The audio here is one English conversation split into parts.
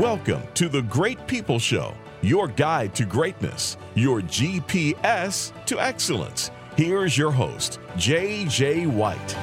Welcome to the Great People Show, your guide to greatness, your GPS to excellence. Here's your host, J.J. White.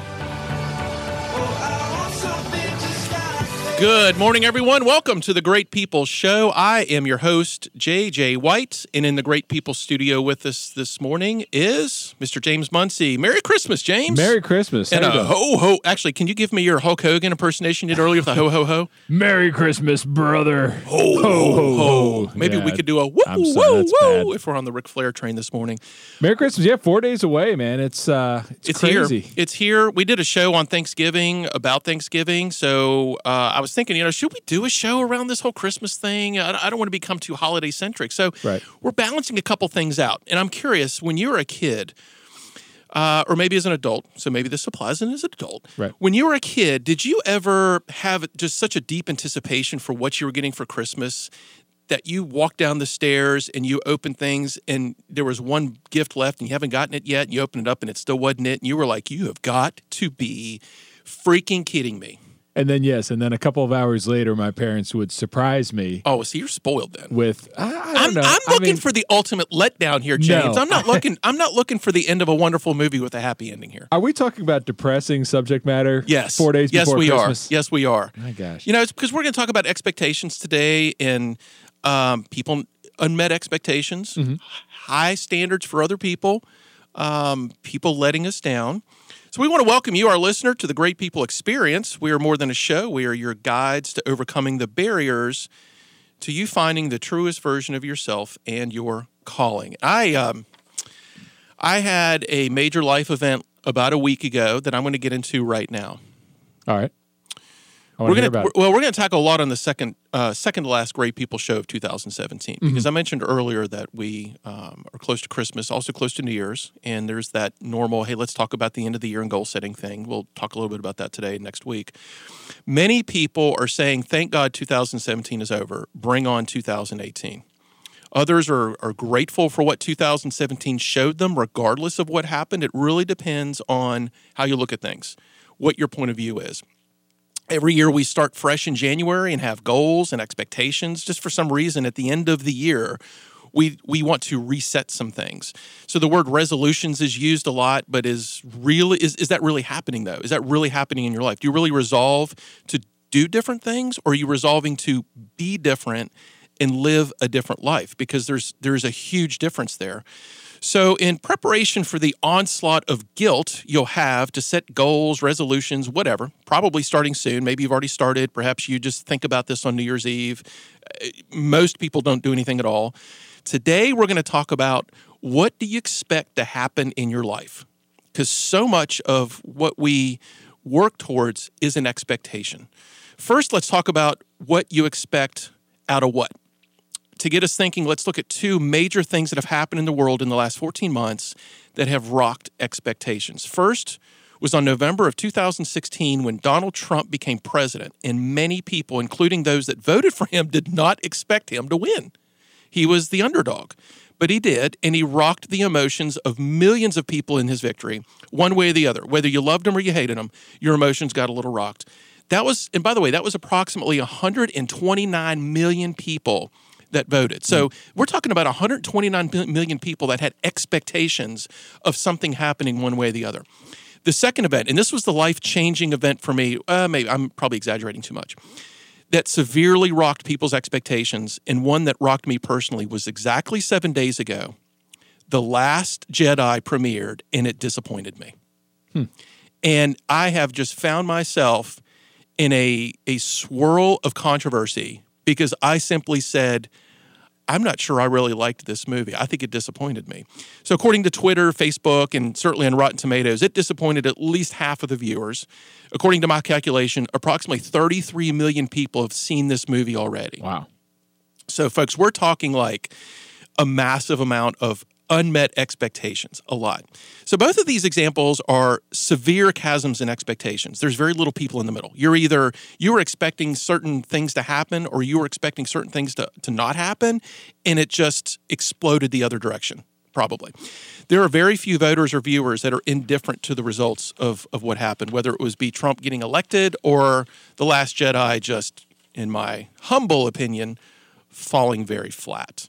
Good morning, everyone. Welcome to the Great People Show. I am your host, JJ White, and in the Great People studio with us this morning is Mr. James Muncie. Merry Christmas, James. Merry Christmas. And How a ho ho. Actually, can you give me your Hulk Hogan impersonation you did earlier with the ho ho ho? Merry Christmas, brother. Ho ho ho. Maybe we could do a woo I'm sorry, woo woo if we're on the Ric Flair train this morning. Merry Christmas. Yeah, four days away, man. It's uh, it's, It's crazy. here. It's here. We did a show on Thanksgiving about Thanksgiving. So uh, I was thinking, you know, should we do a show around this whole Christmas thing? I, I don't want to become too holiday centric. So Right. we're balancing a couple things out. And I'm curious, when you were a kid, uh, or maybe as an adult, so maybe this applies and as an adult. Right. When you were a kid, did you ever have just such a deep anticipation for what you were getting for Christmas that you walked down the stairs and you opened things and there was one gift left and you haven't gotten it yet and you opened it up and it still wasn't it and you were like, you have got to be freaking kidding me. And then yes, and then a couple of hours later, my parents would surprise me Oh, so you're spoiled then. with I, I don't I'm, know. I'm I looking mean, for the ultimate letdown here, James. No. I'm not looking. I'm not looking for the end of a wonderful movie with a happy ending here. Are we talking about depressing subject matter? Yes. Four days yes, before we Christmas. are. Yes, we are. My gosh. You know, it's because we're going to talk about expectations today and um, people unmet expectations, Mm-hmm. high standards for other people, um, people letting us down. So we want to welcome you, our listener, to the Great People Experience. We are more than a show. We are your guides to overcoming the barriers to you finding the truest version of yourself and your calling. I um, I had a major life event about a week ago that I'm going to get into right now. All right. We're gonna hear about it. well, we're gonna tackle a lot on the second uh, second to last Great People Show of 2017 Mm-hmm. because I mentioned earlier that we um, are close to Christmas, also close to New Year's, and there's that normal. Hey, let's talk about the end of the year and goal setting thing. We'll talk a little bit about that today next week. Many people are saying, "Thank God 2017 is over. Bring on 2018." Others are, are grateful for what 2017 showed them, regardless of what happened. It really depends on how you look at things, what your point of view is. Every year we start fresh in January and have goals and expectations. Just for some reason, at the end of the year, we we want to reset some things. So the word resolutions is used a lot, but is really is, is that really happening though? Is that really happening in your life? Do you really resolve to do different things or are you resolving to be different and live a different life? Because there's there's a huge difference there. So, in preparation for the onslaught of guilt you'll have to set goals, resolutions, whatever, probably starting soon. Maybe you've already started. Perhaps you just think about this on New Year's Eve. Uh, Most people don't do anything at all. Today, we're going to talk about what do you expect to happen in your life? Because so much of what we work towards is an expectation. First, let's talk about what you expect out of what to get us thinking, let's look at two major things that have happened in the world in the last 14 months that have rocked expectations. First was on November of 2016 when Donald Trump became president, and many people, including those that voted for him, did not expect him to win. He was the underdog, but he did, and he rocked the emotions of millions of people in his victory, one way or the other. Whether you loved him or you hated him, your emotions got a little rocked. That was, and by the way, that was approximately 129 million people that voted. So we're talking about 129 million people that had expectations of something happening one way or the other. The second event, and this was the life changing event for me, uh, maybe I'm probably exaggerating too much, that severely rocked people's expectations, and one that rocked me personally was exactly seven days ago. The Last Jedi premiered, and it disappointed me. And I have just found myself in a, a swirl of controversy because I simply said, I'm not sure I really liked this movie. I think it disappointed me. So, according to Twitter, Facebook, and certainly on Rotten Tomatoes, it disappointed at least half of the viewers. According to my calculation, approximately 33 million people have seen this movie already. Wow. So, folks, we're talking like a massive amount of unmet expectations, a lot. So, both of these examples are severe chasms in expectations. There's very little people in the middle. You're either you were expecting certain things to happen or you were expecting certain things to, to not happen, and it just exploded the other direction. Probably. There are very few voters or viewers that are indifferent to the results of, of what happened, whether it was be Trump getting elected or The Last Jedi just in my humble opinion, falling very flat.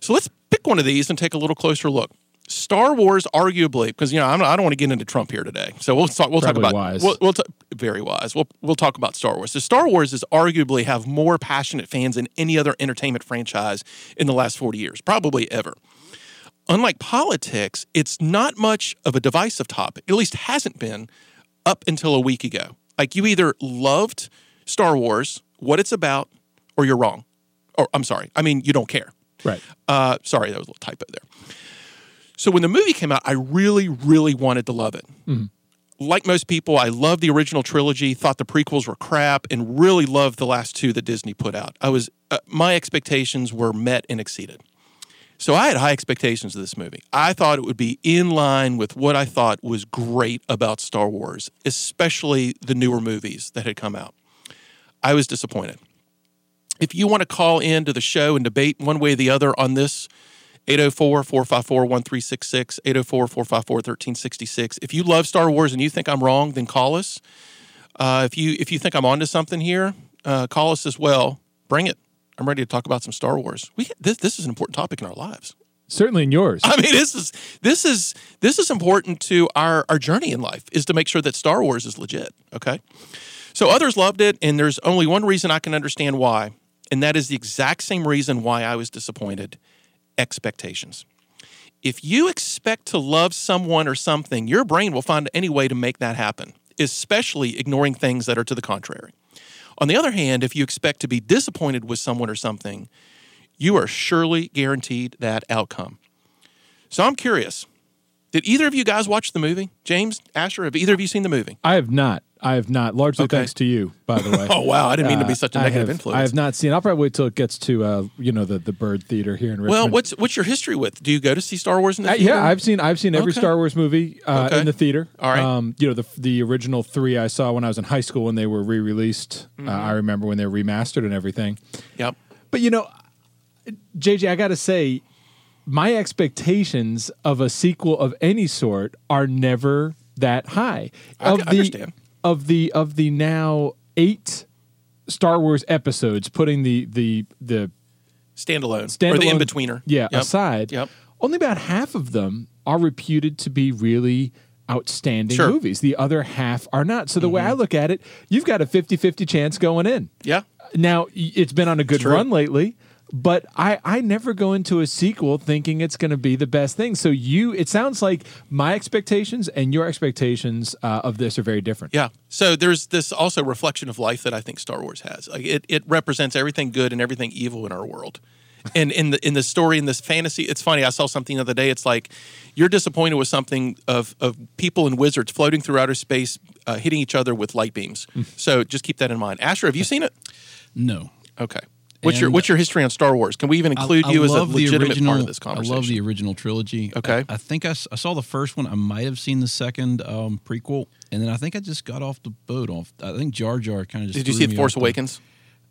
So let's pick one of these and take a little closer look. Star Wars, arguably, because you know I'm, I do not want to get into Trump here today, so we'll talk. We'll Probably talk about wise. We'll, we'll ta- very wise. We'll we'll talk about Star Wars. So Star Wars is arguably have more passionate fans than any other entertainment franchise in the last 40 years, probably ever. Unlike politics, it's not much of a divisive topic. At least hasn't been up until a week ago. Like you either loved Star Wars, what it's about, or you're wrong. Or I'm sorry. I mean, you don't care. Right. Uh, sorry, that was a little typo there. So when the movie came out, I really, really wanted to love it. Like most people, I loved the original trilogy, thought the prequels were crap, and really loved the last two that Disney put out. I was uh, my expectations were met and exceeded. So I had high expectations of this movie. I thought it would be in line with what I thought was great about Star Wars, especially the newer movies that had come out. I was disappointed. If you want to call in to the show and debate one way or the other on this, 804 454 1366, 804 454 1366. If you love Star Wars and you think I'm wrong, then call us. Uh, if you if you think I'm onto something here, uh, call us as well. Bring it. I'm ready to talk about some Star Wars. We this this is an important topic in our lives. Certainly in yours. I mean, this is this is this is important to our our journey in life is to make sure that Star Wars is legit. Okay, so others loved it, and there's only one reason I can understand why, and that is the exact same reason why I was disappointed: expectations. If you expect to love someone or something, your brain will find any way to make that happen, especially ignoring things that are to the contrary. On the other hand, if you expect to be disappointed with someone or something, you are surely guaranteed that outcome. So I'm curious. Did either of you guys watch the movie? James, Asher, have either of you seen the movie? I have not. I have not. Largely Okay. thanks to you, by the way. Oh wow, I didn't mean to be Uh, such a negative have- influence. I have not seen. I'll probably wait till it gets to uh, you know the the Byrd Theater here in Richmond. well, what's what's your history with? Do you go to see Star Wars in the Uh, theater? yeah, I've seen I've seen every Okay. Star Wars movie uh, Okay. in the theater. All right. Um, you know the the original three I saw when I was in high school when they were re released. Mm-hmm. Uh, I remember when they were remastered and everything. Yep. But you know, JJ, I got to say, my expectations of a sequel of any sort are never that high. I of the understand. Of the of the now eight Star Wars episodes, putting the the the Standalone, standalone or the in betweener. yeah, Yep. aside, Yep. only about half of them are reputed to be really outstanding Sure. Mm-hmm. movies. The other half are not. So the way I look at it, you've got a 50-50 chance going in. Yeah. Now it's been on a good run lately, but I I never go into a sequel thinking it's going to be the best thing. So you, it sounds like my expectations and your expectations uh, of this are very different. Yeah. So there's this also reflection of life that I think Star Wars has. Like it, it represents everything good and everything evil in our world. And in the in the story in this fantasy, it's funny. I saw something the other day. It's like you're disappointed with something of of people and wizards floating through outer space, uh, hitting each other with light beams. so just keep that in mind. Asher, have you seen it? No. Okay. What's your What's your history on Star Wars? Can we even include I- I you as a legitimate original, part of this conversation? I love the original trilogy. Okay. I, I think I saw the first one. I might have seen the second um, prequel, and then I think I just got off the boat. Off. I think Jar Jar kind of just. Did you see me The Force off Awakens?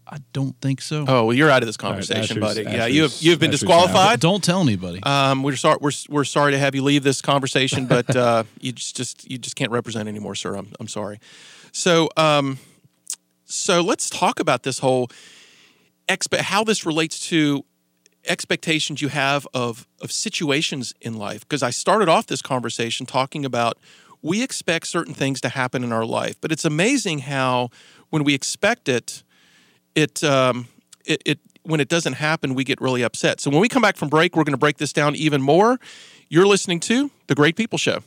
I don't think so. Oh, well, you're out of this right, conversation, Asher's- buddy. yeah, you have you've been Asher's disqualified. Don't tell anybody. Um, we're sorry. We're, we're sorry to have you leave this conversation, but uh, you just, just you just can't represent anymore, sir. I'm I'm sorry. So um, so let's talk about this whole expe- how this relates to expectations you have of of situations in life. Because I started off this conversation talking about we expect certain things to happen in our life, but it's amazing how when we expect it, it um, it, it when it doesn't happen, we get really upset. So when we come back from break, we're going to break this down even more. You're listening to the Great People Show.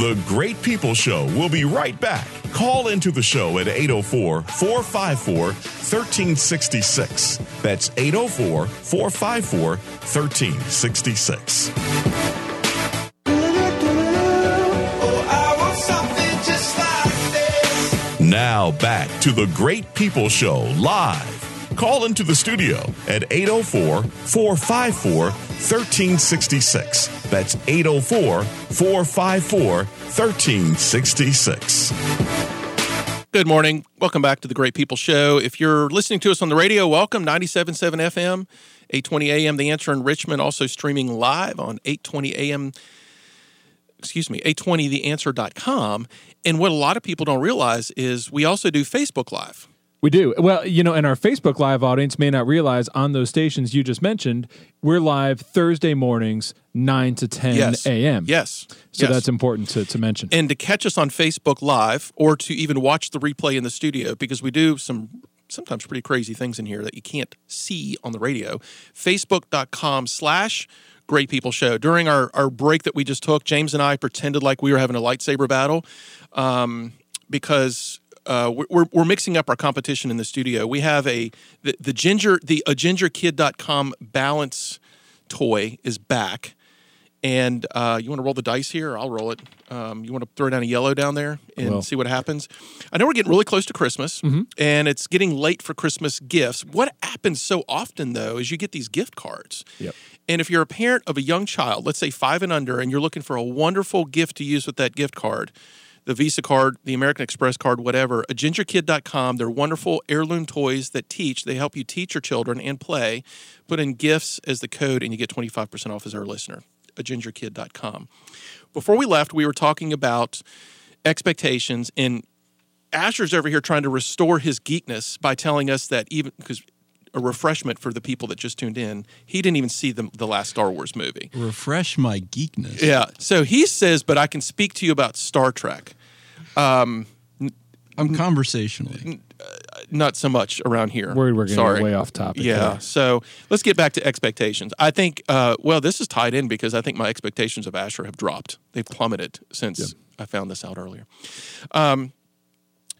The Great People Show will be right back. Call into the show at 804 454 1366. That's 804 454 1366. Now back to the Great People Show live. Call into the studio at 804 454 1366. That's 804 454 1366. Good morning. Welcome back to the Great People Show. If you're listening to us on the radio, welcome 97.7 FM, 820 AM, The Answer in Richmond, also streaming live on 820 AM excuse me, 820theanswer.com. And what a lot of people don't realize is we also do Facebook Live. We do. Well, you know, and our Facebook Live audience may not realize on those stations you just mentioned, we're live Thursday mornings, 9 to 10 Yes. a.m. Yes. So yes. that's important to, to mention. and to catch us on Facebook Live or to even watch the replay in the studio because we do some sometimes pretty crazy things in here that you can't see on the radio. Facebook.com slash Great People Show. During our, our break that we just took, James and I pretended like we were having a lightsaber battle um, because uh, we're- we're, mixing up our competition in the studio. We have a the, the ginger the a gingerkid.com balance toy is back. And uh, you want to roll the dice here? I'll roll it. Um, you want to throw down a yellow down there and Will. see what happens? I know we're getting really close to Christmas and it's getting late for Christmas gifts. What happens so often, though, is you get these gift cards. Yep. And if you're a parent of a young child, let's say five and under, and you're looking for a wonderful gift to use with that gift card, the Visa card, the American Express card, whatever, a gingerkid.com, they're wonderful heirloom toys that teach. They help you teach your children and play. Put in gifts as the code, and you get 25% off as our listener. A gingerkid.com. Before we left, we were talking about expectations, and Asher's over here trying to restore his geekness by telling us that even because a refreshment for the people that just tuned in, he didn't even see the, the last Star Wars movie. Refresh my geekness. Yeah. So he says, but I can speak to you about Star Trek. I'm conversationally. Not so much around here. Worried we're going to Sorry. way off topic. Yeah. there. So let's get back to expectations. I think, uh, well, this is tied in because I think my expectations of Asher have dropped. They've plummeted since I found this out earlier. Um,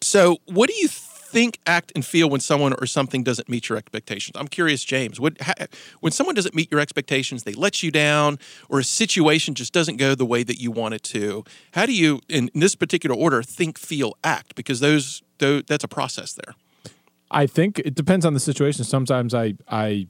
so, what do you think, act, and feel when someone or something doesn't meet your expectations? I'm curious, James. What, ha, when someone doesn't meet your expectations, they let you down, or a situation just doesn't go the way that you want it to. How do you, in, in this particular order, think, feel, act? Because those, those that's a process there. I think it depends on the situation. Sometimes I I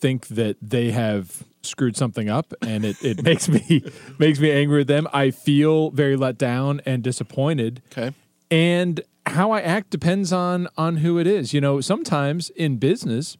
think that they have screwed something up and it, it makes me makes me angry with them. I feel very let down and disappointed. Okay. And how I act depends on on who it is. You know, sometimes in business,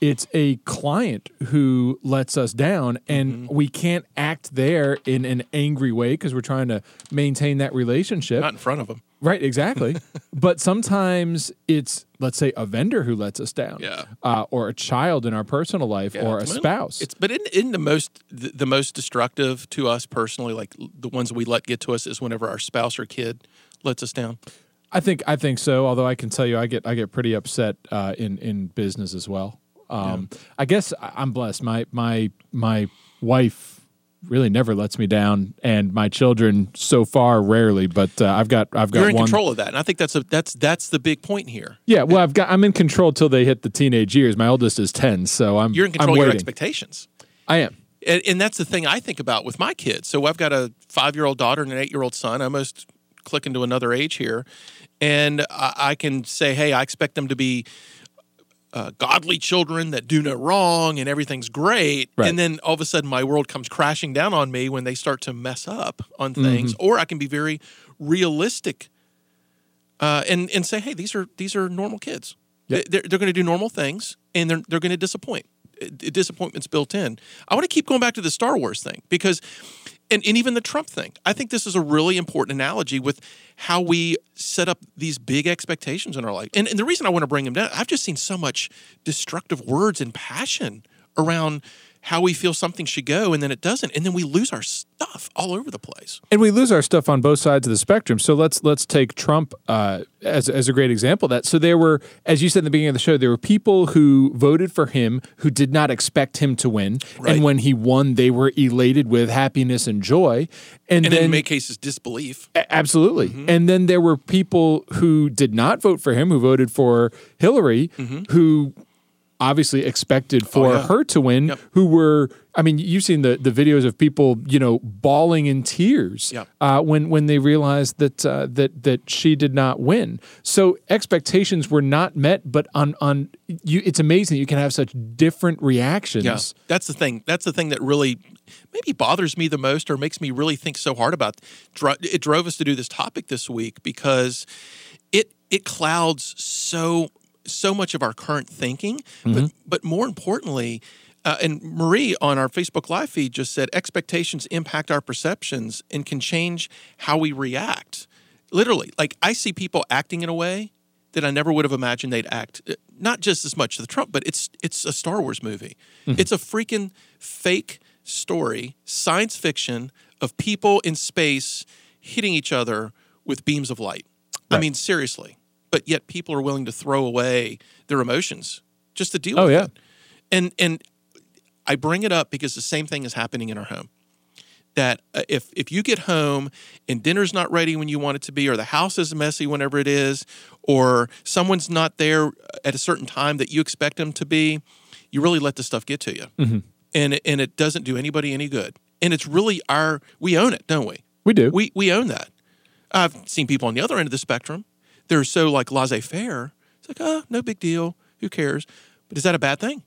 it's a client who lets us down, and we can't act there in an angry way because we're trying to maintain that relationship. Not in front of them. Right, exactly. but sometimes it's, let's say, a vendor who lets us down, Yeah. uh, or a child in our personal life, or a spouse. It's but in, in the most the, the most destructive to us personally, like the ones we let get to us, is whenever our spouse or kid lets us down. I think I think so. Although I can tell you, I get I get pretty upset uh, in in business as well. Um, I guess I'm blessed. My my my wife really never lets me down, and my children so far rarely. But uh, I've got I've got You're in one. control of that, and I think that's a that's that's the big point here. Yeah, well, I've got I'm in control till they hit the teenage years. My oldest is ten, so I'm You're in I'm control of your expectations. I am. And, and that's the thing I think about with my kids. So I've got a five year old daughter and an eight year old son. I almost click into another age here. And I, I can say, hey, I expect them to be uh, godly children that do no wrong and everything's great. Right. And then all of a sudden my world comes crashing down on me when they start to mess up on things. Or I can be very realistic uh, and, and say, hey, these are, these are normal kids. Yep. They're, they're going to do normal things and they're, they're going to disappoint. Disappointment's built in. I want to keep going back to the Star Wars thing because, and, and even the Trump thing. I think this is a really important analogy with how we set up these big expectations in our life. And, and the reason I want to bring them down, I've just seen so much destructive words and passion around how we feel something should go and then it doesn't. And then we lose our stuff all over the place. and we lose our stuff on both sides of the spectrum. So let's let's take Trump uh, as as a great example. Of that so there were, as you said in the beginning of the show, there were people who voted for him who did not expect him to win, Right. and when he won, they were elated with happiness and joy. And, And then in many cases, disbelief. Absolutely. Mm-hmm. And then there were people who did not vote for him, who voted for Hillary, who obviously expected for. Oh, yeah. her to win, Yep. who were, I mean, you've seen the, the videos of people, you know, bawling in tears Yep. uh, when, when they realized that, uh, that, that she did not win. So expectations were not met, but on, on you, it's amazing you can have such different reactions. Yeah, that's the thing. That's the thing that really maybe bothers me the most, or makes me really think so hard about. dro- It drove us to do this topic this week because it it clouds so so much of our current thinking, but but more importantly. Uh, and Marie on our Facebook Live feed just said expectations impact our perceptions and can change how we react. Literally, like I see people acting in a way that I never would have imagined they'd act. Uh, Not just as much the Trump, but it's it's a Star Wars movie. It's a freaking fake story, science fiction of people in space hitting each other with beams of light. I mean, seriously. But yet people are willing to throw away their emotions just to deal Oh, with yeah. it. And and I bring it up because the same thing is happening in our home. That uh, if if you get home and dinner's not ready when you want it to be, or the house is messy whenever it is, or someone's not there at a certain time that you expect them to be, you really let this stuff get to you, Mm-hmm. and it, and it doesn't do anybody any good. And it's really our we own it, don't we? We do. We we own that. I've seen people on the other end of the spectrum. They're so like laissez faire. It's like, oh, no big deal. Who cares? But is that a bad thing?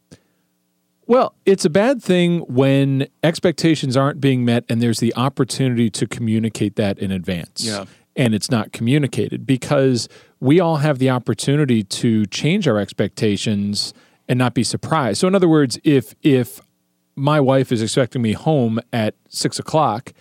Well, it's a bad thing when expectations aren't being met and there's the opportunity to communicate that in advance. Yeah. And it's not communicated because we all have the opportunity to change our expectations and not be surprised. So, in other words, if if my wife is expecting me home at six o'clock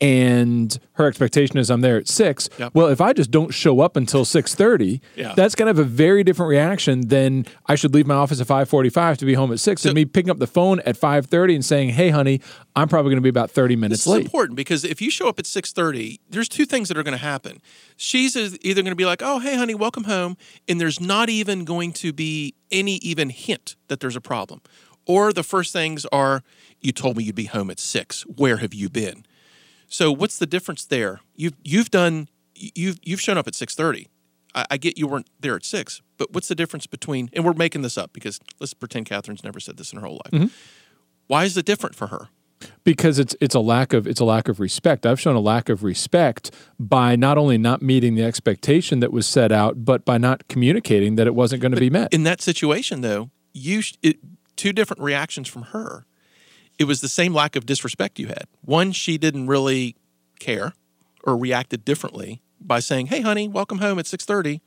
and her expectation is I'm there at six. Yep. Well, if I just don't show up until six thirty, Yeah. that's going to have a very different reaction than I should leave my office at five forty five to be home at six, and me picking up the phone at five thirty and saying, "Hey, honey, I'm probably going to be about thirty minutes This is late." important because if you show up at six thirty, there's two things that are going to happen. She's either going to be like, "Oh, hey, honey, welcome home," and there's not even going to be any even hint that there's a problem, or the first things are, "You told me you'd be home at six. Where have you been?" So what's the difference there? You've you've done you've you've shown up at six thirty. I, I get you weren't there at six, but what's the difference between? And we're making this up because let's pretend Catherine's never said this in her whole life. Mm-hmm. Why is it different for her? because it's it's a lack of it's a lack of respect. I've shown a lack of respect by not only not meeting the expectation that was set out, but by not communicating that it wasn't going to be met. in that situation though you sh- it, two different reactions from her it was the same lack of disrespect you had one she didn't really care or reacted differently by saying hey honey welcome home at 6.30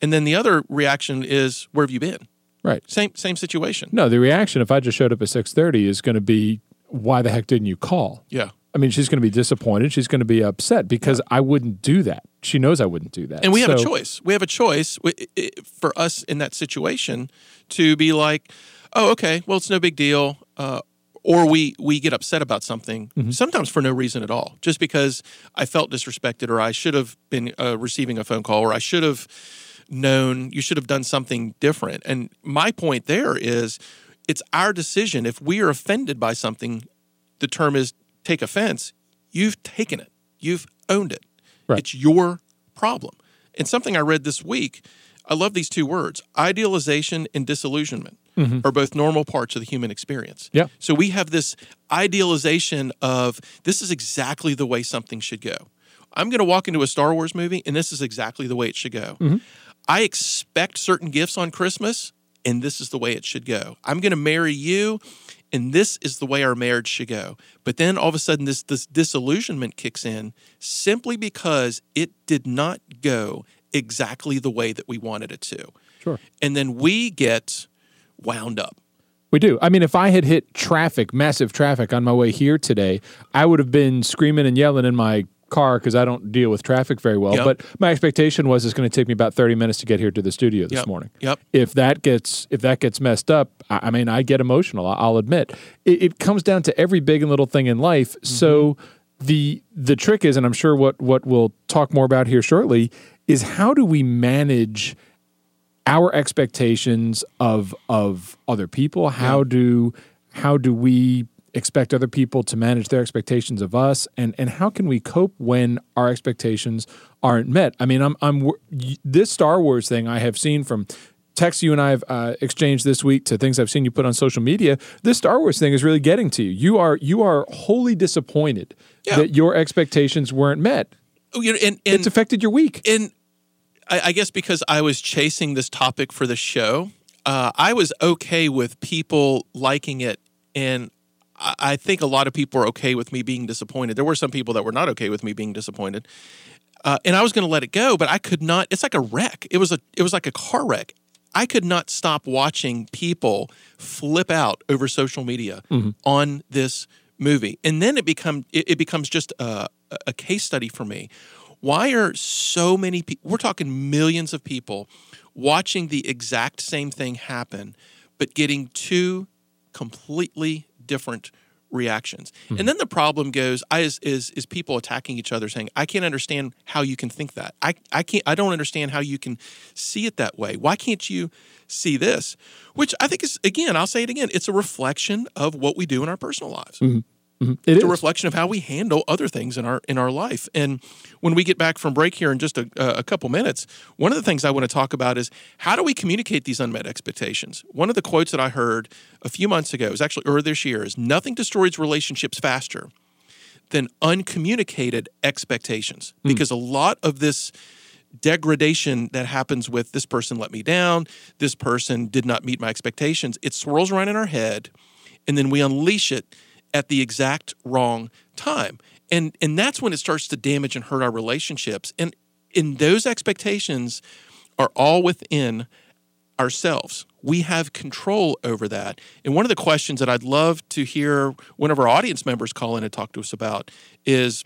and then the other reaction is where have you been right. same same situation No, the reaction if I just showed up at six thirty is going to be, "Why the heck didn't you call?" yeah I mean, she's going to be disappointed. She's going to be upset because I wouldn't do that. She knows I wouldn't do that. and we have a choice we have a choice w- i- i- for us in that situation to be like oh okay well it's no big deal uh, or we we get upset about something sometimes for no reason at all. Just because i felt disrespected or i should have been uh, receiving a phone call or i should have known you should have done something different. And my point there is it's our decision. If we are offended by something the term is take offense you've taken it. You've owned it. Right. it's your problem. And something i read this week i love these two words idealization and disillusionment Mm-hmm. are both normal parts of the human experience Yeah. so we have this idealization of this is exactly the way something should go i'm going to walk into a star wars movie and this is exactly the way it should go mm-hmm. i expect certain gifts on christmas and this is the way it should go i'm going to marry you and this is the way our marriage should go. But then all of a sudden, this this disillusionment kicks in simply because it did not go exactly the way that we wanted it to. Sure. And then we get wound up. We do. I mean, if I had hit traffic, massive traffic on my way here today, I would have been screaming and yelling in my car because I don't deal with traffic very well. Yep. But my expectation was it's going to take me about 30 minutes to get here to the studio this Yep. morning. Yep. If that gets if that gets messed up, I, I mean, I get emotional. I- I'll admit. It, it comes down to every big and little thing in life. Mm-hmm. So the the trick is, and I'm sure what what we'll talk more about here shortly, is how do we manage our expectations of of other people. How do how do we expect other people to manage their expectations of us? And and how can we cope when our expectations aren't met? I mean i'm i'm this star wars thing i have seen from texts you and i have uh, exchanged this week to things i've seen you put on social media this star wars thing is really getting to you. You are you are wholly disappointed Yeah. that your expectations weren't met. Oh, you know, and it's affected your week. And I, I guess because I was chasing this topic for the show, uh, I was okay with people liking it, and I, I think a lot of people are okay with me being disappointed. There were some people that were not okay with me being disappointed, uh, and I was going to let it go, but I could not. It's like a wreck. It was a it was like a car wreck. I could not stop watching people flip out over social media on this movie, and then it become it, it becomes just a, a case study for me. Why are so many people? We're talking millions of people watching the exact same thing happen, but getting two completely different reactions. Hmm. And then the problem goes I, is, is is people attacking each other saying, I can't understand how you can think that. I, I can't I don't understand how you can see it that way. Why can't you see this? Which I think is again, I'll say it again, it's a reflection of what we do in our personal lives mm-hmm. Mm-hmm. It it's is. a reflection of how we handle other things in our in our life. And when we get back from break here in just a, a couple minutes, one of the things I want to talk about is how do we communicate these unmet expectations. One of the quotes that I heard a few months ago, was actually earlier this year, is nothing destroys relationships faster than uncommunicated expectations. Hmm. Because a lot of this degradation that happens with this person let me down, this person did not meet my expectations, it swirls around in our head and then we unleash it at the exact wrong time. And and that's when it starts to damage and hurt our relationships. And in those expectations are all within ourselves. We have control over that. And one of the questions that I'd love to hear one of our audience members call in and talk to us about is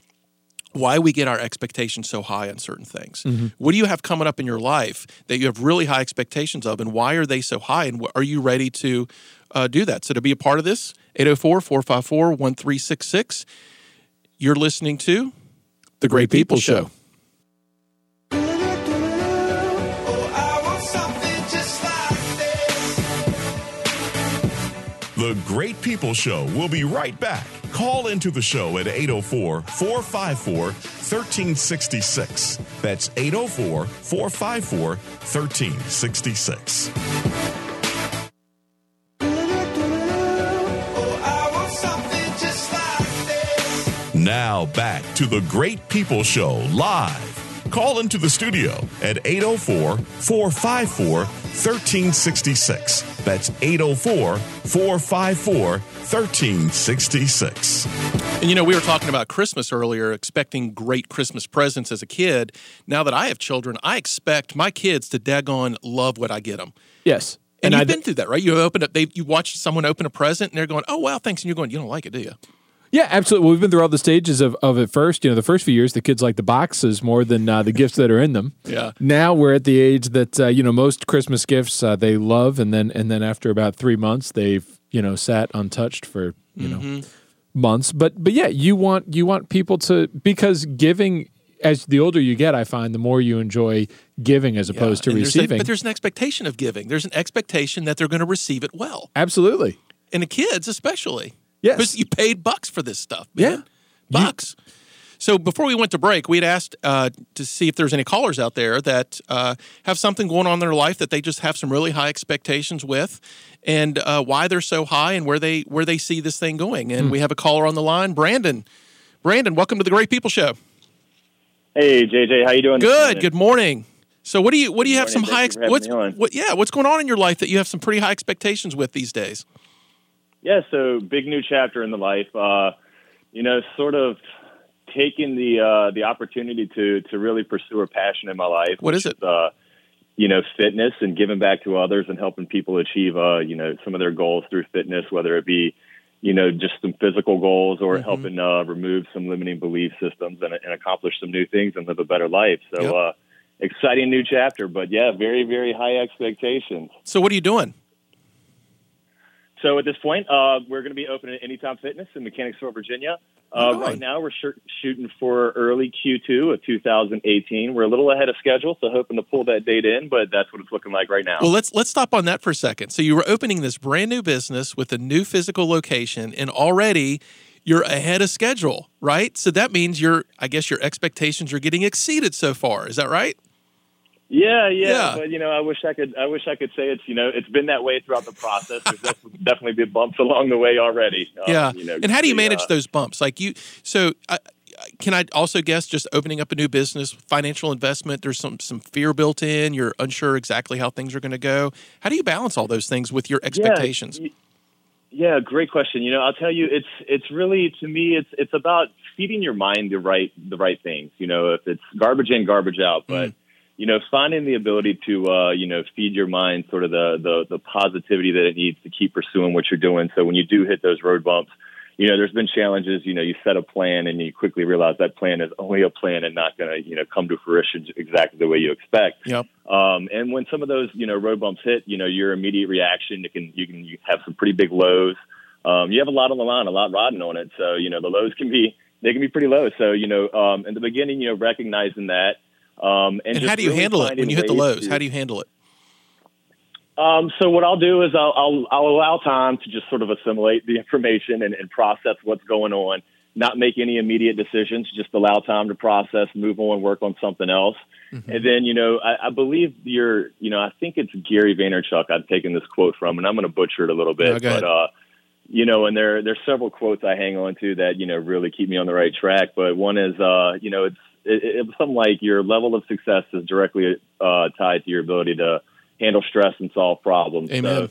why we get our expectations so high on certain things. What do you have coming up in your life that you have really high expectations of, and why are they so high? And are you ready to uh, do that? So, to be a part of this, 804 454 1366, you're listening to The Great People Show. The Great People Show will be right back. Call into the show at 804 454 1366. That's 804 454 1366. Back to the Great People Show live. Call into the studio at 804 454 1366. That's 804 454 1366. And you know, we were talking about Christmas earlier, expecting great Christmas presents as a kid. Now that I have children, I expect my kids to daggone love what I get them. Yes. And, I you've been through that, right? You open up, they you watch someone open a present, and they're going, "Oh wow, thanks," and you're going, "You don't like it, do you?" Yeah, absolutely. Well, we've been through all the stages of, of it first. You know, the first few years, the kids like the boxes more than uh, the gifts that are in them. Yeah. Now we're at the age that uh, you know most Christmas gifts uh, they love, and then and then after about three months, they've you know sat untouched for you know months. But but yeah, you want you want people to because giving as the older you get, I find the more you enjoy giving as opposed to And there's a- receiving. but there's an expectation of giving. There's an expectation that they're going to receive it well, absolutely. and the kids especially. Yes. because you paid bucks for this stuff. Yeah. Man. bucks. So before we went to break, we had asked uh, to see if there's any callers out there that uh, have something going on in their life that they just have some really high expectations with, and uh, why they're so high and where they where they see this thing going. And we have a caller on the line, Brandon. Brandon, welcome to the Great People Show. Hey JJ, how you doing? Good. Good morning. So what do you what do you have morning. some high Thank you for what's on. what yeah what's going on in your life that you have some pretty high expectations with these days? Yeah, so big new chapter in the life. Uh, you know, sort of taking the uh, the opportunity to to really pursue a passion in my life. What is it? Uh, you know, fitness and giving back to others and helping people achieve uh, you know some of their goals through fitness, whether it be you know just some physical goals or Mm-hmm. helping uh, remove some limiting belief systems and, and accomplish some new things and live a better life. So. Yep. Uh, Exciting new chapter, but yeah, very, very high expectations. So what are you doing? So at this point, uh, we're going to be opening at Anytime Fitness in Mechanicsville, Virginia. Uh, Right right now, we're sh- shooting for early Q2 of 2018. We're a little ahead of schedule, so hoping to pull that date in, but that's what it's looking like right now. Well, let's let's stop on that for a second. So you were opening this brand new business with a new physical location, and already you're ahead of schedule, right? So that means your, I guess, your expectations are getting exceeded so far. Is that right? Yeah, yeah, Yeah. but you know, I wish I could. I wish I could say it's you know it's been that way throughout the process. There's definitely been bumps along the way already. Um, yeah. you know, and how do you the, manage uh, those bumps? Like you, so I, can I also guess just opening up a new business, financial investment? There's some some fear built in. You're unsure exactly how things are going to go. How do you balance all those things with your expectations? y- Yeah, great question. You know, I'll tell you, it's it's really to me, it's it's about feeding your mind the right the right things. You know, if it's garbage in, garbage out, Mm. You know, finding the ability to, uh, you know, feed your mind sort of the, the, the positivity that it needs to keep pursuing what you're doing. So when you do hit those road bumps, you know, there's been challenges, you know, you set a plan and you quickly realize that plan is only a plan and not going to, you know, come to fruition exactly the way you expect. Yep. Um, and when some of those, you know, road bumps hit, you know, your immediate reaction, you can, you can you have some pretty big lows. Um, you have a lot on the line, a lot riding on it. So, you know, the lows can be, they can be pretty low. So, you know, um, in the beginning, you know, recognizing that, um, and, And how do you really handle it when you hit the lows? to- How do you handle it? Um, so what I'll do is I'll, I'll, I'll allow time to just sort of assimilate the information and, and process what's going on. Not make any immediate decisions. Just allow time to process, move on, work on something else. And then, you know, I, I believe you're, you know, I think it's Gary Vaynerchuk I've taken this quote from, and I'm going to butcher it a little bit, No, but uh, you know, and there there's several quotes I hang on to that you know really keep me on the right track. But one is, uh, you know, it's it, it's something like your level of success is directly uh, tied to your ability to handle stress and solve problems. Amen. So,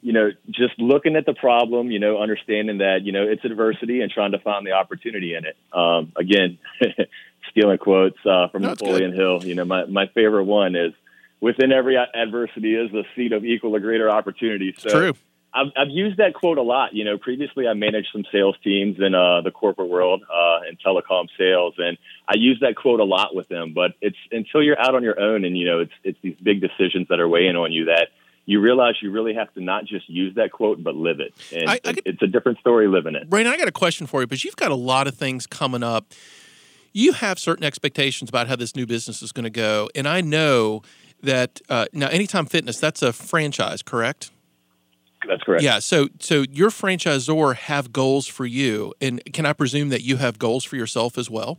you know, just looking at the problem, you know, understanding that you know it's adversity and trying to find the opportunity in it. Um, again, stealing quotes uh, from Napoleon Hill. You know, my my favorite one is. Within every adversity is a seed of equal or greater opportunity. So, True. I've, I've used that quote a lot. You know, previously I managed some sales teams in uh, the corporate world uh, in telecom sales, and I use that quote a lot with them. But it's until you're out on your own, and you know, it's it's these big decisions that are weighing on you that you realize you really have to not just use that quote, but live it. And I- I it's a different story living it. Brandon, I got a question for you, because you've got a lot of things coming up. You have certain expectations about how this new business is going to go, and I know that uh, now Anytime Fitness that's a franchise, correct? That's correct. Yeah. So, so your franchisor have goals for you, and can I presume that you have goals for yourself as well?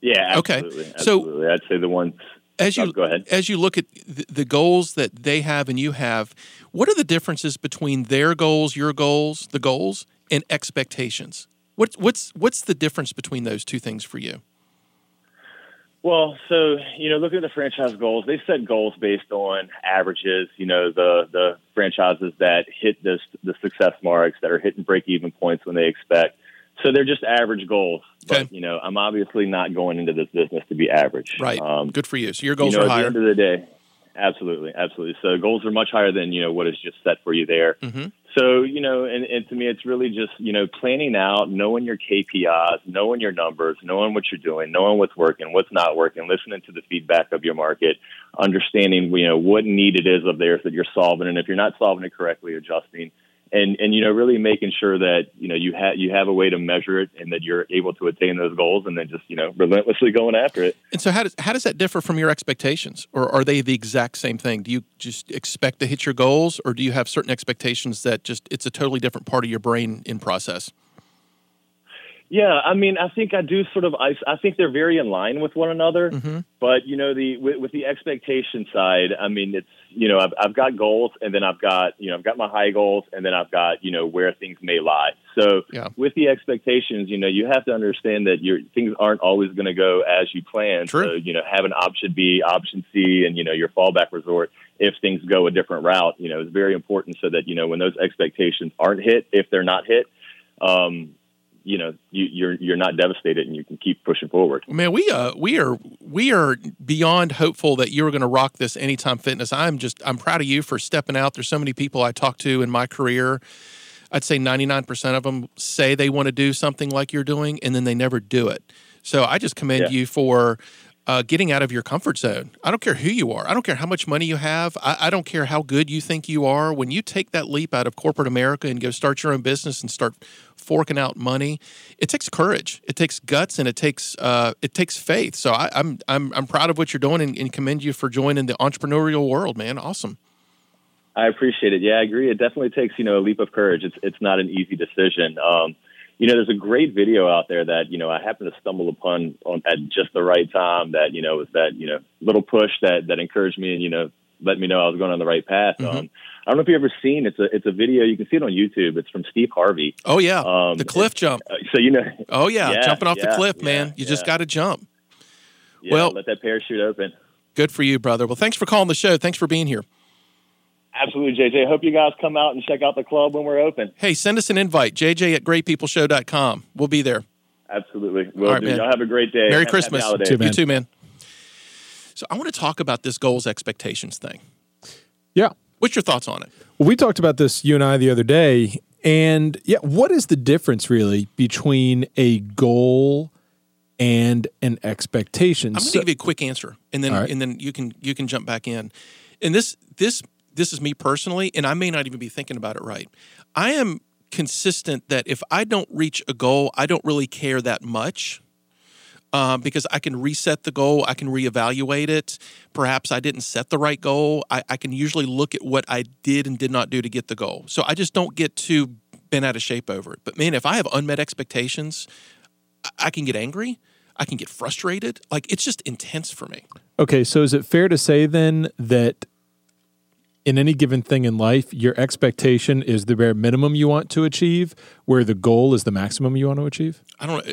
Yeah. Okay. Absolutely. So- Absolutely. I'd say the ones. As you Oh, go ahead. as you look at the, the goals that they have and you have, what are the differences between their goals, your goals, the goals, and expectations? What's what's what's the difference between those two things for you? Well, so you know, looking at the franchise goals, they set goals based on averages. You know, the the franchises that hit this the success marks that are hitting break even points when they expect. So they're just average goals. Okay. But you know, I'm obviously not going into this business to be average. Right. Um, Good for you. So your goals you know, are at higher. the end of the day, absolutely, absolutely. So goals are much higher than you know what is just set for you there. Mhm. So you know, and, and to me, it's really just you know planning out, knowing your KPIs, knowing your numbers, knowing what you're doing, knowing what's working, what's not working, listening to the feedback of your market, understanding you know what need it is of theirs that you're solving, and if you're not solving it correctly, adjusting. And, and you know really making sure that you know you have you have a way to measure it and that you're able to attain those goals and then just you know relentlessly going after it. And so how does how does that differ from your expectations, or are they the exact same thing? Do you just expect to hit your goals, or do you have certain expectations that just it's a totally different part of your brain in process? Yeah, I mean, I think I do sort of. I, I think they're very in line with one another. Mhm. But you know, the with, with the expectation side, I mean, it's you know, I've I've got goals, and then I've got you know, I've got my high goals, and then I've got you know where things may lie. So Yeah. with the expectations, you know, you have to understand that your things aren't always going to go as you plan. True. So you know, have an option B, option C, and you know, your fallback resort if things go a different route. You know, is very important so that you know when those expectations aren't hit, if they're not hit. Um, you know you, you're you're not devastated and you can keep pushing forward. Man, we uh we are we are beyond hopeful that you're going to rock this anytime fitness. I'm just I'm proud of you for stepping out. There's so many people I talk to in my career. I'd say 99% of them say they want to do something like you're doing and then they never do it. So I just commend Yeah. you for uh, getting out of your comfort zone. I don't care who you are. I don't care how much money you have. I, I don't care how good you think you are. When you take that leap out of corporate America and go start your own business and start forking out money, it takes courage. It takes guts and it takes uh, it takes faith. So I, I'm I'm I'm proud of what you're doing and, and commend you for joining the entrepreneurial world, man. Awesome. I appreciate it. Yeah, I agree. It definitely takes you know a leap of courage. It's it's not an easy decision. Um, you know, there's a great video out there that you know I happened to stumble upon on, at just the right time. That you know was that you know little push that that encouraged me and you know let me know I was going on the right path. Mhm. Um, I don't know if you've ever seen it's a it's a video. You can see it on YouTube. It's from Steve Harvey. Oh yeah, Um, the cliff jump. Uh, so you know, Oh yeah, Yeah, jumping off the cliff, man. yeah, You just yeah. got to jump. yeah, Well- let that parachute open. Good for you, brother. Well, thanks for calling the show. Thanks for being here. Absolutely, JJ. Hope you guys come out and check out the club when we're open. Hey, send us an invite, jj at greatpeopleshow.com. We'll be there. Absolutely. Will All right, do. man. Y'all have a great day. Merry Happy Christmas. holidays. Too. You too, man. So I want to talk about this goals expectations thing. Yeah. What's your thoughts on it? Well, we talked about this, you and I, the other day. And yeah, what is the difference really between a goal and an expectation? I'm going to So- give you a quick answer, and then right. and then you can you can jump back in. And this this this is me personally, and I may not even be thinking about it right. I am consistent that if I don't reach a goal, I don't really care that much. Um, because I can reset the goal, I can reevaluate it. Perhaps I didn't set the right goal. I, I can usually look at what I did and did not do to get the goal. So I just don't get too bent out of shape over it. But man, if I have unmet expectations, I- I can get angry. I can get frustrated. Like it's just intense for me. Okay, so is it fair to say then that in any given thing in life, your expectation is the bare minimum you want to achieve, where the goal is the maximum you want to achieve? I don't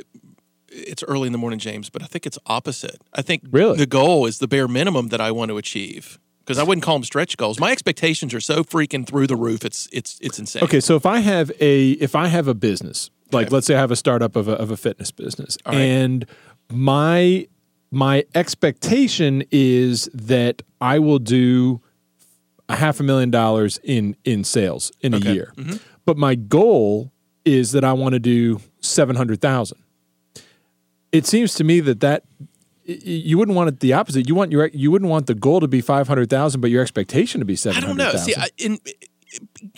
it's early in the morning, James, but I think it's opposite. I think Really? the goal is the bare minimum that I want to achieve. Because I wouldn't call them stretch goals. My expectations are so freaking through the roof. It's it's it's insane. Okay, so if I have a if I have a business, like Okay. let's say I have a startup of a, of a fitness business, right. and my my expectation is that I will do a half a million dollars in in sales in a Okay. year, mm-hmm. but my goal is that I want to do seven hundred thousand. It seems to me that that you wouldn't want it the opposite. You want your you wouldn't want the goal to be five hundred thousand, but your expectation to be I don't know. thousand. See, I, in,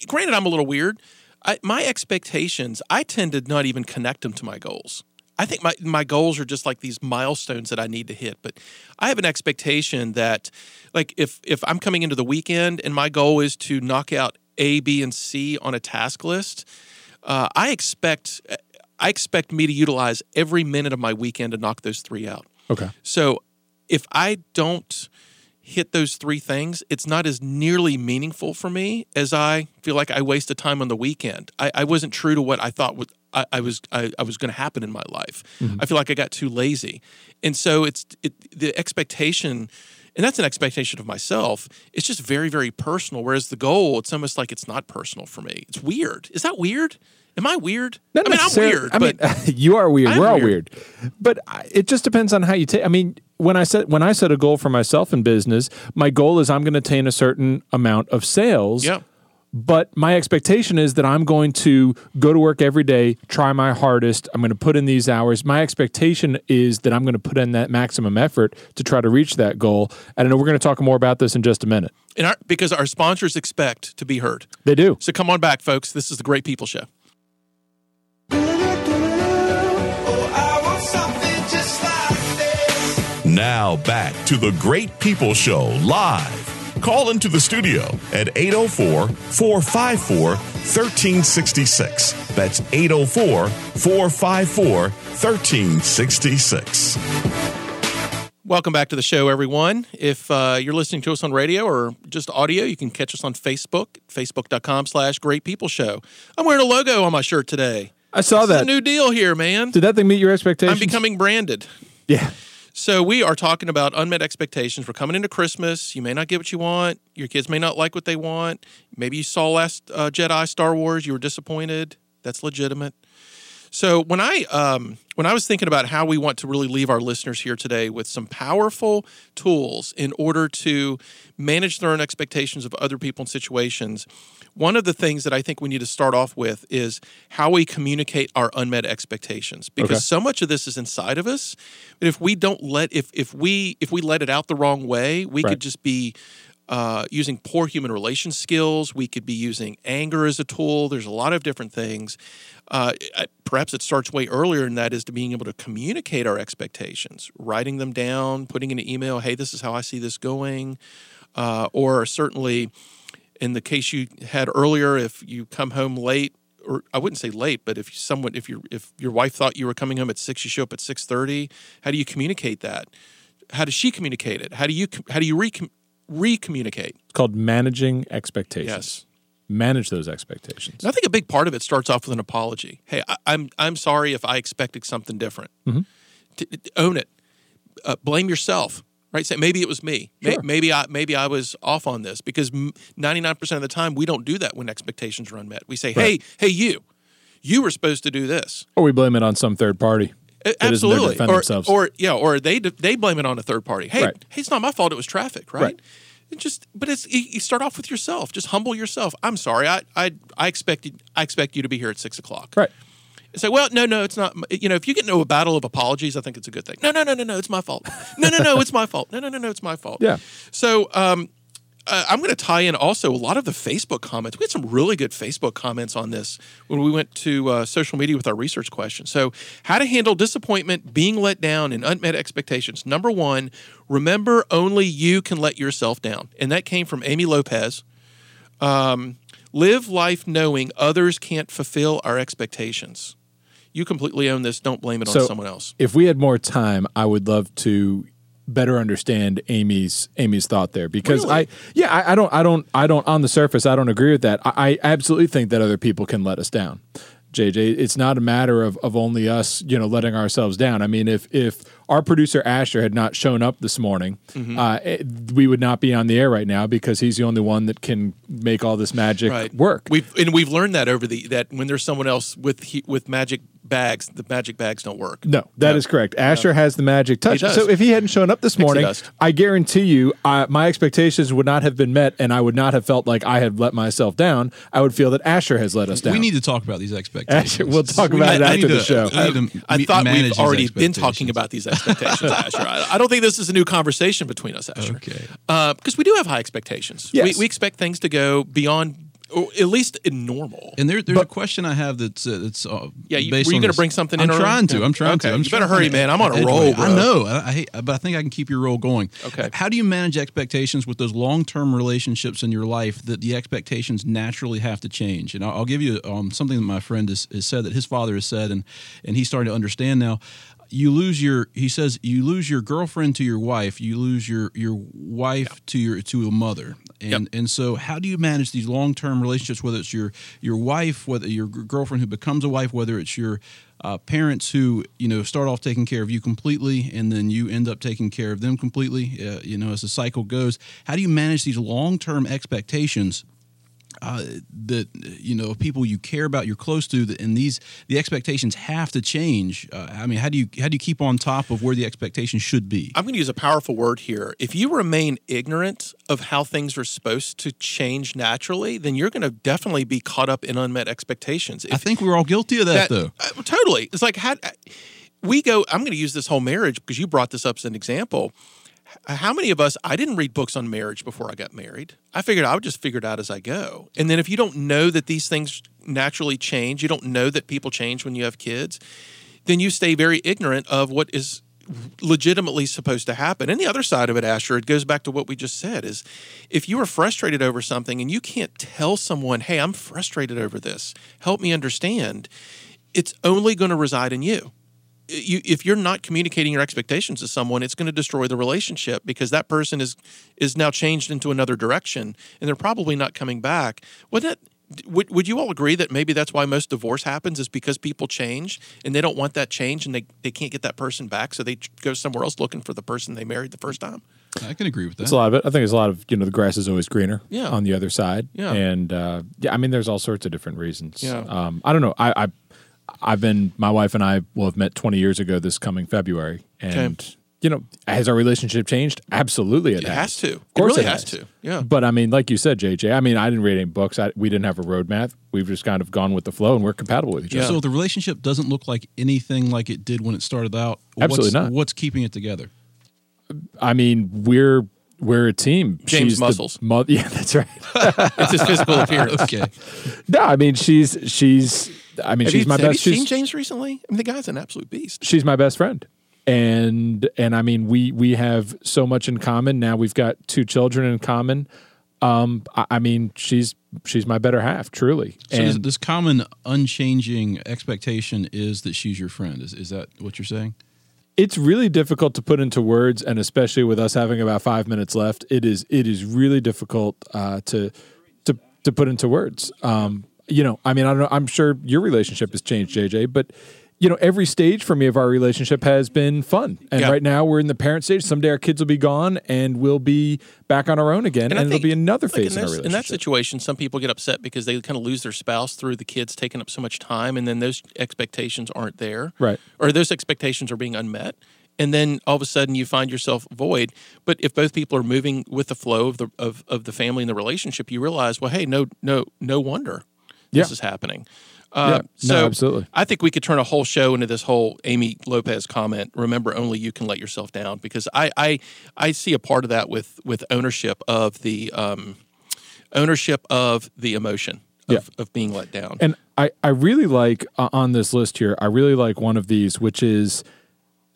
granted, I'm a little weird. I, my expectations, I tend to not even connect them to my goals. I think my, my goals are just like these milestones that I need to hit. But I have an expectation that, like, if if I'm coming into the weekend and my goal is to knock out A, B, and C on a task list, uh, I expect I expect me to utilize every minute of my weekend to knock those three out. okay. So if I don't hit those three things, it's not as nearly meaningful for me as I feel like I wasted time on the weekend. I, I wasn't true to what I thought would I, I was I, I was going to happen in my life. Mm-hmm. I feel like I got too lazy, and so it's it, the expectation. And that's an expectation of myself. It's just very, very personal. Whereas the goal, it's almost like it's not personal for me. It's weird. Is that weird? Am I weird? Not I mean, I'm weird. I mean, but you are weird. I'm We're all weird. weird. But I- it just depends on how you take. I mean, when I set when I set a goal for myself in business, my goal is I'm going to attain a certain amount of sales. yeah. But my expectation is that I'm going to go to work every day, try my hardest. I'm going to put in these hours. My expectation is that I'm going to put in that maximum effort to try to reach that goal. And I know we're going to talk more about this in just a minute. And our, because our sponsors expect to be heard. They do. So come on back, folks. This is the Great People Show. Now back to the Great People Show live. Call into the studio at 804 454 1366. That's 804 454 1366. Welcome back to the show, everyone. If uh, you're listening to us on radio or just audio, you can catch us on Facebook, facebook.com slash Great People Show. I'm wearing a logo on my shirt today. I saw It's a that. new deal here, man. Did that thing meet your expectations? I'm becoming branded. Yeah. So we are talking about unmet expectations. We're coming into Christmas. You may not get what you want. Your kids may not like what they want. Maybe you saw last uh, Jedi Star Wars. You were disappointed. That's legitimate. So when I um, when I was thinking about how we want to really leave our listeners here today with some powerful tools in order to manage their own expectations of other people and situations, one of the things that I think we need to start off with is how we communicate our unmet expectations because Okay. so much of this is inside of us. But if we don't let if if we if we let it out the wrong way, we Right. could just be uh, using poor human relations skills. We could be using anger as a tool. There's a lot of different things. Uh, perhaps it starts way earlier, and that is to being able to communicate our expectations, writing them down, putting in an email. Hey, this is how I see this going, uh, or certainly in the case you had earlier, if you come home late. Or I wouldn't say late, but if someone, if your if your wife thought you were coming home at six, you show up at six thirty. How do you communicate that? How does she communicate it? How do you how do you re re-communicate? It's called managing expectations. Yes. Manage those expectations. And I think a big part of it starts off with an apology. Hey, I, I'm I'm sorry if I expected something different. T- t- own it. Uh, blame yourself. Right? Say maybe it was me. Sure. Maybe I maybe I was off on this because ninety nine percent of the time we don't do that when expectations are unmet. We say, hey, hey, you, you were supposed to do this. Or we blame it on some third party. A- That isn't there to Absolutely. or, themselves. or yeah, or they they blame it on a third party. Hey, Right. hey, it's not my fault. It was traffic, right? Right. It just, but it's you start off with yourself. Just humble yourself. I'm sorry. I I I expected I expect you to be here at six o'clock. right. Say, well, no, no, it's not. You know, if you get into a battle of apologies, I think it's a good thing. No, no, no, no, no, it's my fault. No, no, no, it's my fault. No, no, no, no, it's my fault. Yeah. So, um, uh, I'm going to tie in also a lot of the Facebook comments. We had some really good Facebook comments on this when we went to uh, social media with our research question. So, how to handle disappointment, being let down, and unmet expectations. Number one, remember only you can let yourself down. And that came from Amy Lopez. Um, live life knowing others can't fulfill our expectations. You completely own this. Don't blame it on someone else. If we had more time, I would love to better understand Amy's Amy's thought there because Really? I yeah I, I don't I don't I don't on the surface I don't agree with that. I, I absolutely think that other people can let us down. JJ, it's not a matter of, of only us, you know, letting ourselves down. I mean, if if our producer Asher had not shown up this morning, Mm-hmm. uh, it- we would not be on the air right now because he's the only one that can make all this magic Right. work. We've and we've learned that over the that when there's someone else with he, with magic bags, the magic bags don't work. No, that is correct. Asher has the magic touch. So if he hadn't shown up this morning. I guarantee you, uh, my expectations would not have been met, and I would not have felt like I had let myself down. I would feel that Asher has let us down. We need to talk about these expectations. Asher, we'll talk We about need- it we after need the to- show. we need to I thought we've already been talking about these expectations, Asher. I, I don't think this is a new conversation between us, Asher. Okay. Because we do have high expectations. Yes. We, we expect things to go beyond, or at least in normal. And there, there's a question I have that's uh, that's uh, Yeah, you- based were you on gonna bring something I'm in, trying to. I'm trying Okay, to. I'm you better trying hurry, to- man. I'm on a Edge roll, bro. I know. I, I hate, but I think I can keep your roll going. Okay. How do you manage expectations with those long-term relationships in your life that the expectations naturally have to change? And I'll, I'll give you um, something that my friend has, has said that his father has said, and and he's starting to understand now. You lose your. He says you lose your girlfriend to your wife. You lose your your wife to your to a mother. And Yep. and so how do you manage these long term relationships? Whether it's your your wife, whether your girlfriend who becomes a wife, whether it's your uh, parents who you know start off taking care of you completely, and then you end up taking care of them completely. Uh, you know, as the cycle goes, how do you manage these long term expectations? Uh, that you know people you care about, you're close to, and these the expectations have to change. Uh, I mean, how do you how do you keep on top of where the expectations should be? I'm going to use a powerful word here. If you remain ignorant of how things are supposed to change naturally, then you're going to definitely be caught up in unmet expectations. I think we're all guilty of that, though. uh, totally. It's like how we go. I'm going to use this whole marriage because you brought this up as an example. How many of us? I didn't read books on marriage before I got married. I figured I would just figure it out as I go. And then if you don't know that these things naturally change, you don't know that people change when you have kids, then you stay very ignorant of what is legitimately supposed to happen. And the other side of it, Asher, it goes back to what we just said is if you are frustrated over something and you can't tell someone, hey, I'm frustrated over this, help me understand, it's only going to reside in you. You, if you're not communicating your expectations to someone, it's going to destroy the relationship because that person is is now changed into another direction, and they're probably not coming back. Wouldn't it, would would you all agree that maybe that's why most divorce happens is because people change and they don't want that change and they, they can't get that person back, so they go somewhere else looking for the person they married the first time. I can agree with that. It's a lot of it. I think there's a lot of you know the grass is always greener. Yeah. On the other side. Yeah. And uh, yeah, I mean, there's all sorts of different reasons. Yeah. Um, I don't know. I, I I've been my wife and I will have met 20 years ago this coming February, and you know, has our relationship changed? Absolutely, it, It has to. Of course, it really it has to. Yeah. But I mean, like you said, JJ. I mean, I didn't read any books. I, we didn't have a roadmap. We've just kind of gone with the flow, and we're compatible with each Yeah. other. So the relationship doesn't look like anything like it did when it started out. Absolutely what's, not. What's keeping it together? I mean, we're we're a team. James She's Muscles. mo- yeah, that's right. It's his physical appearance. Okay. no, I mean, she's she's. I mean, Have she's you, my have best. you seen James recently? I mean, the guy's an absolute beast. she's my best friend and and i mean we we have so much in common now we've got two children in common um i, I mean she's she's my better half truly So this, and this common unchanging expectation is that she's your friend. Is, is that what you're saying? it's really difficult to put into words and especially with us having about five minutes left it is it is really difficult uh to to to put into words um you know i mean i don't know i'm sure your relationship has changed jj but you know, every stage for me of our relationship has been fun. And Yeah. right now we're in the parent stage. Someday our kids will be gone and we'll be back on our own again. And, I it'll be another like, phase in, in, our relationship. in that situation, some people get upset because they kind of lose their spouse through the kids taking up so much time, and then those expectations aren't there, Right. Or those expectations are being unmet, and then all of a sudden you find yourself void. But if both people are moving with the flow of the of, of the family and the relationship, you realize, well, hey, no, no, no wonder this is happening. Uh, Yeah. No, so absolutely. I think we could turn a whole show into this whole Amy Lopez comment. Remember, only you can let yourself down because I I, I see a part of that with with ownership of the um, ownership of the emotion of, Yeah. of being let down. And I, I really like uh, on this list here, I really like one of these, which is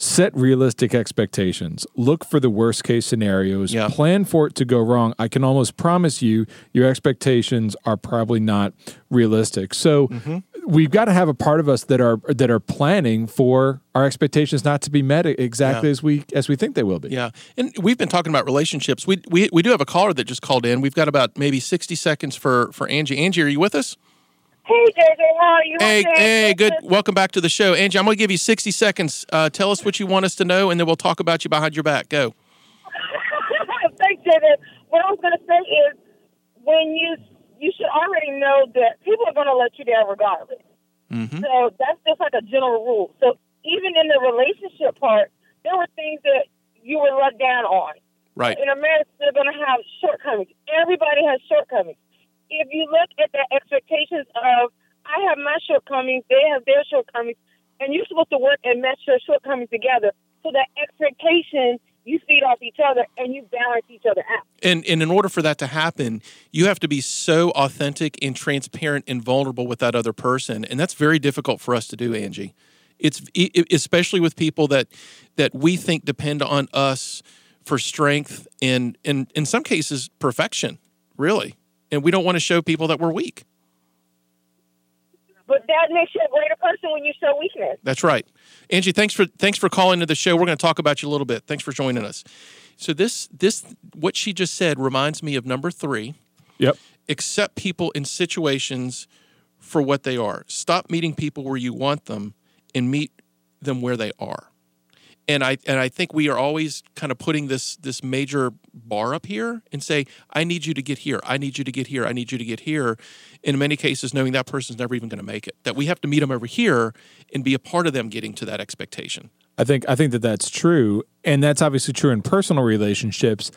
set realistic expectations. Look for the worst case scenarios. Yeah. Plan for it to go wrong. I can almost promise you, your expectations are probably not realistic. So Mm-hmm. we've got to have a part of us that are that are planning for our expectations not to be met exactly Yeah. as we as we think they will be. yeah, and we've been talking about relationships. We, we we do have a caller that just called in. We've got about maybe sixty seconds for for Angie. Angie, are you with us? Hey, JJ, how are you? Hey, Okay. hey, good. Welcome back to the show, Angie. I'm going to give you 60 seconds. Uh, tell us what you want us to know, and then we'll talk about you behind your back. Go. Thanks, JJ. What I was going to say is when you you should already know that people are going to let you down regardless. Mm-hmm. So that's just like a general rule. So even in the relationship part, there were things that you were let down on. Right. In a marriage, they're going to have shortcomings. Everybody has shortcomings. If you look at the expectations of, I have my shortcomings, they have their shortcomings, and you're supposed to work and match your shortcomings together. So that expectation, you feed off each other and you balance each other out. And, and in order for that to happen, you have to be so authentic and transparent and vulnerable with that other person, and that's very difficult for us to do, Angie. It's especially with people that that we think depend on us for strength and, and in some cases, perfection. Really, and we don't want to show people that we're weak. But that makes you a greater person when you show weakness. That's right. Angie, thanks for thanks for calling to the show. We're going to talk about you a little bit. Thanks for joining us. So this this what she just said reminds me of number 3. Yep. Accept people in situations for what they are. Stop meeting people where you want them and meet them where they are. And I and I think we are always kind of putting this this major bar up here and say, I need you to get here. I need you to get here. I need you to get here. In many cases, knowing that person's never even going to make it. That we have to meet them over here and be a part of them getting to that expectation. I think I think that that's true, and that's obviously true in personal relationships.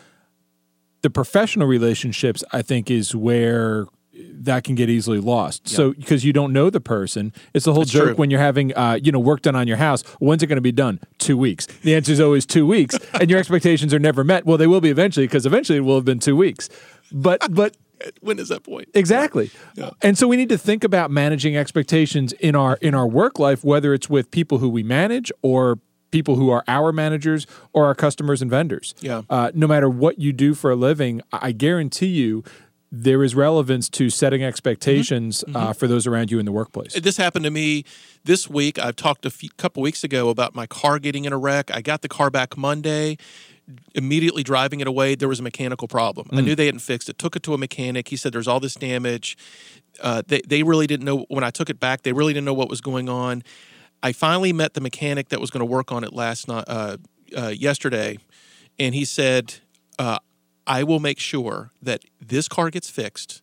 The professional relationships, I think, is where that can get easily lost. So because you don't know the person, it's the whole joke true. when you're having uh, you know work done on your house. When's it going to be done? Two weeks. The answer is always two weeks, and your expectations are never met. Well, they will be eventually because eventually it will have been two weeks. But but When is that point? Exactly. And so we need to think about managing expectations in our in our work life, whether it's with people who we manage or people who are our managers or our customers and vendors. Yeah. Uh, no matter what you do for a living, I guarantee you there is relevance to setting expectations Uh, for those around you in the workplace. This happened to me this week. I've talked a few, couple weeks ago about my car getting in a wreck. I got the car back Monday. Immediately driving it away, there was a mechanical problem. I knew they hadn't fixed it. Took it to a mechanic. He said there's all this damage. Uh, they they really didn't know when I took it back. They really didn't know what was going on. I finally met the mechanic that was going to work on it last night, uh, uh, yesterday, and he said, uh, "I will make sure that this car gets fixed,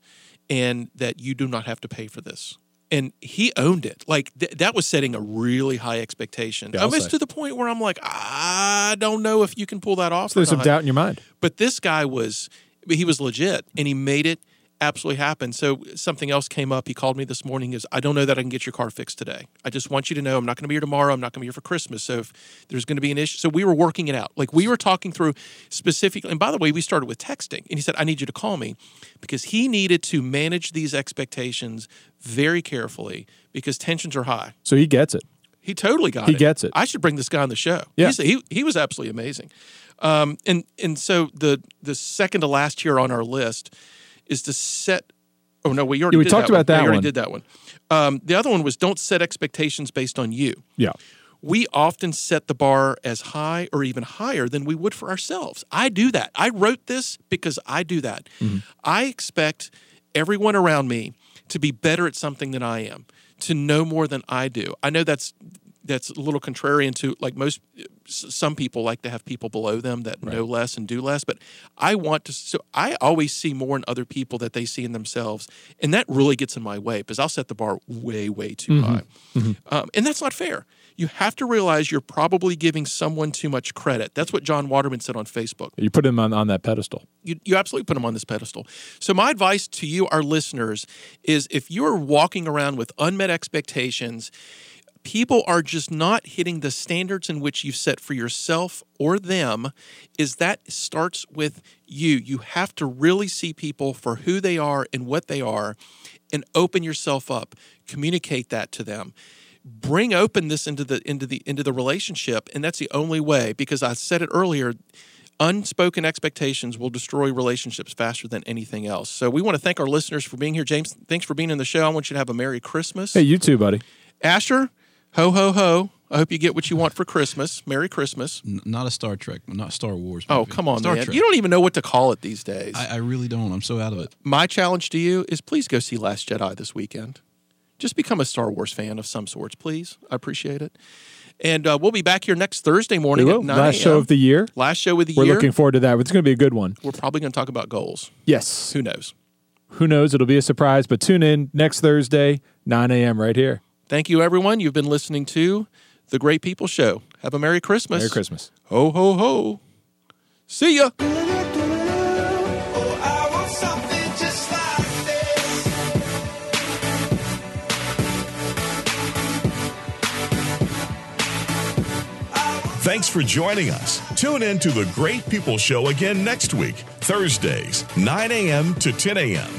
and that you do not have to pay for this." And he owned it. Like th- that was setting a really high expectation, Yeah, I'll almost to the point where I'm like, I don't know if you can pull that off. So there's some doubt in your mind. But this guy was he was legit and he made it absolutely happened. So something else came up. He called me this morning is I don't know that I can get your car fixed today. I just want you to know I'm not going to be here tomorrow. I'm not going to be here for Christmas. So if there's going to be an issue. So we were working it out. Like we were talking through specifically and by the way, we started with texting and he said I need you to call me because he needed to manage these expectations very carefully because tensions are high. So he gets it. He totally got He it. He gets it. I should bring this guy on the show. Yeah. He's, he he was absolutely amazing. Um, and and so the the second to last here on our list is to set. Oh no, we already Yeah, we did talked that about one. That we already one. did that one. Um, the other one was don't set expectations based on you. Yeah. We often set the bar as high or even higher than we would for ourselves. I do that. I wrote this because I do that. I expect everyone around me to be better at something than I am, to know more than I do. I know that's that's a little contrarian to like most some people like to have people below them that know less and do less but i want to so i always see more in other people that they see in themselves and that really gets in my way because i'll set the bar way way too high. Um, and that's not fair. You have to realize you're probably giving someone too much credit. That's what john waterman said on facebook. You put him on, on that pedestal. you, you absolutely put them on this pedestal. So, my advice to you, our listeners, is if you're walking around with unmet expectations, people are just not hitting the standards in which you've set for yourself or them, is that starts with you. You have to really see people for who they are and what they are and open yourself up. Communicate that to them bring openness into the into the into the relationship and that's the only way because i said it earlier unspoken expectations will destroy relationships faster than anything else so we want to thank our listeners for being here james thanks for being in the show i want you to have a merry christmas Hey, you too, buddy. asher ho ho ho i hope you get what you want for christmas merry christmas N- not a Star Trek, not Star Wars. oh come on Star man Trek. you don't even know what to call it these days I, I really don't. I'm so out of it. my challenge to you is please go see Last Jedi this weekend. Just become a Star Wars fan of some sorts, please. I appreciate it. And uh, we'll be back here next Thursday We morning will. at 9 Last show of the year. Last show of the year. We're looking forward to that. It's going to be a good one. We're probably going to talk about goals. Yes. Who knows? Who knows? It'll be a surprise, but tune in next Thursday, 9 a.m. right here. Thank you, everyone. You've been listening to The Great People Show. Have a Merry Christmas. Merry Christmas. Ho, ho, ho. See ya. I want something just like this. Thanks for joining us. Tune in to the Great People Show again next week, Thursdays, 9 a.m. to 10 a.m.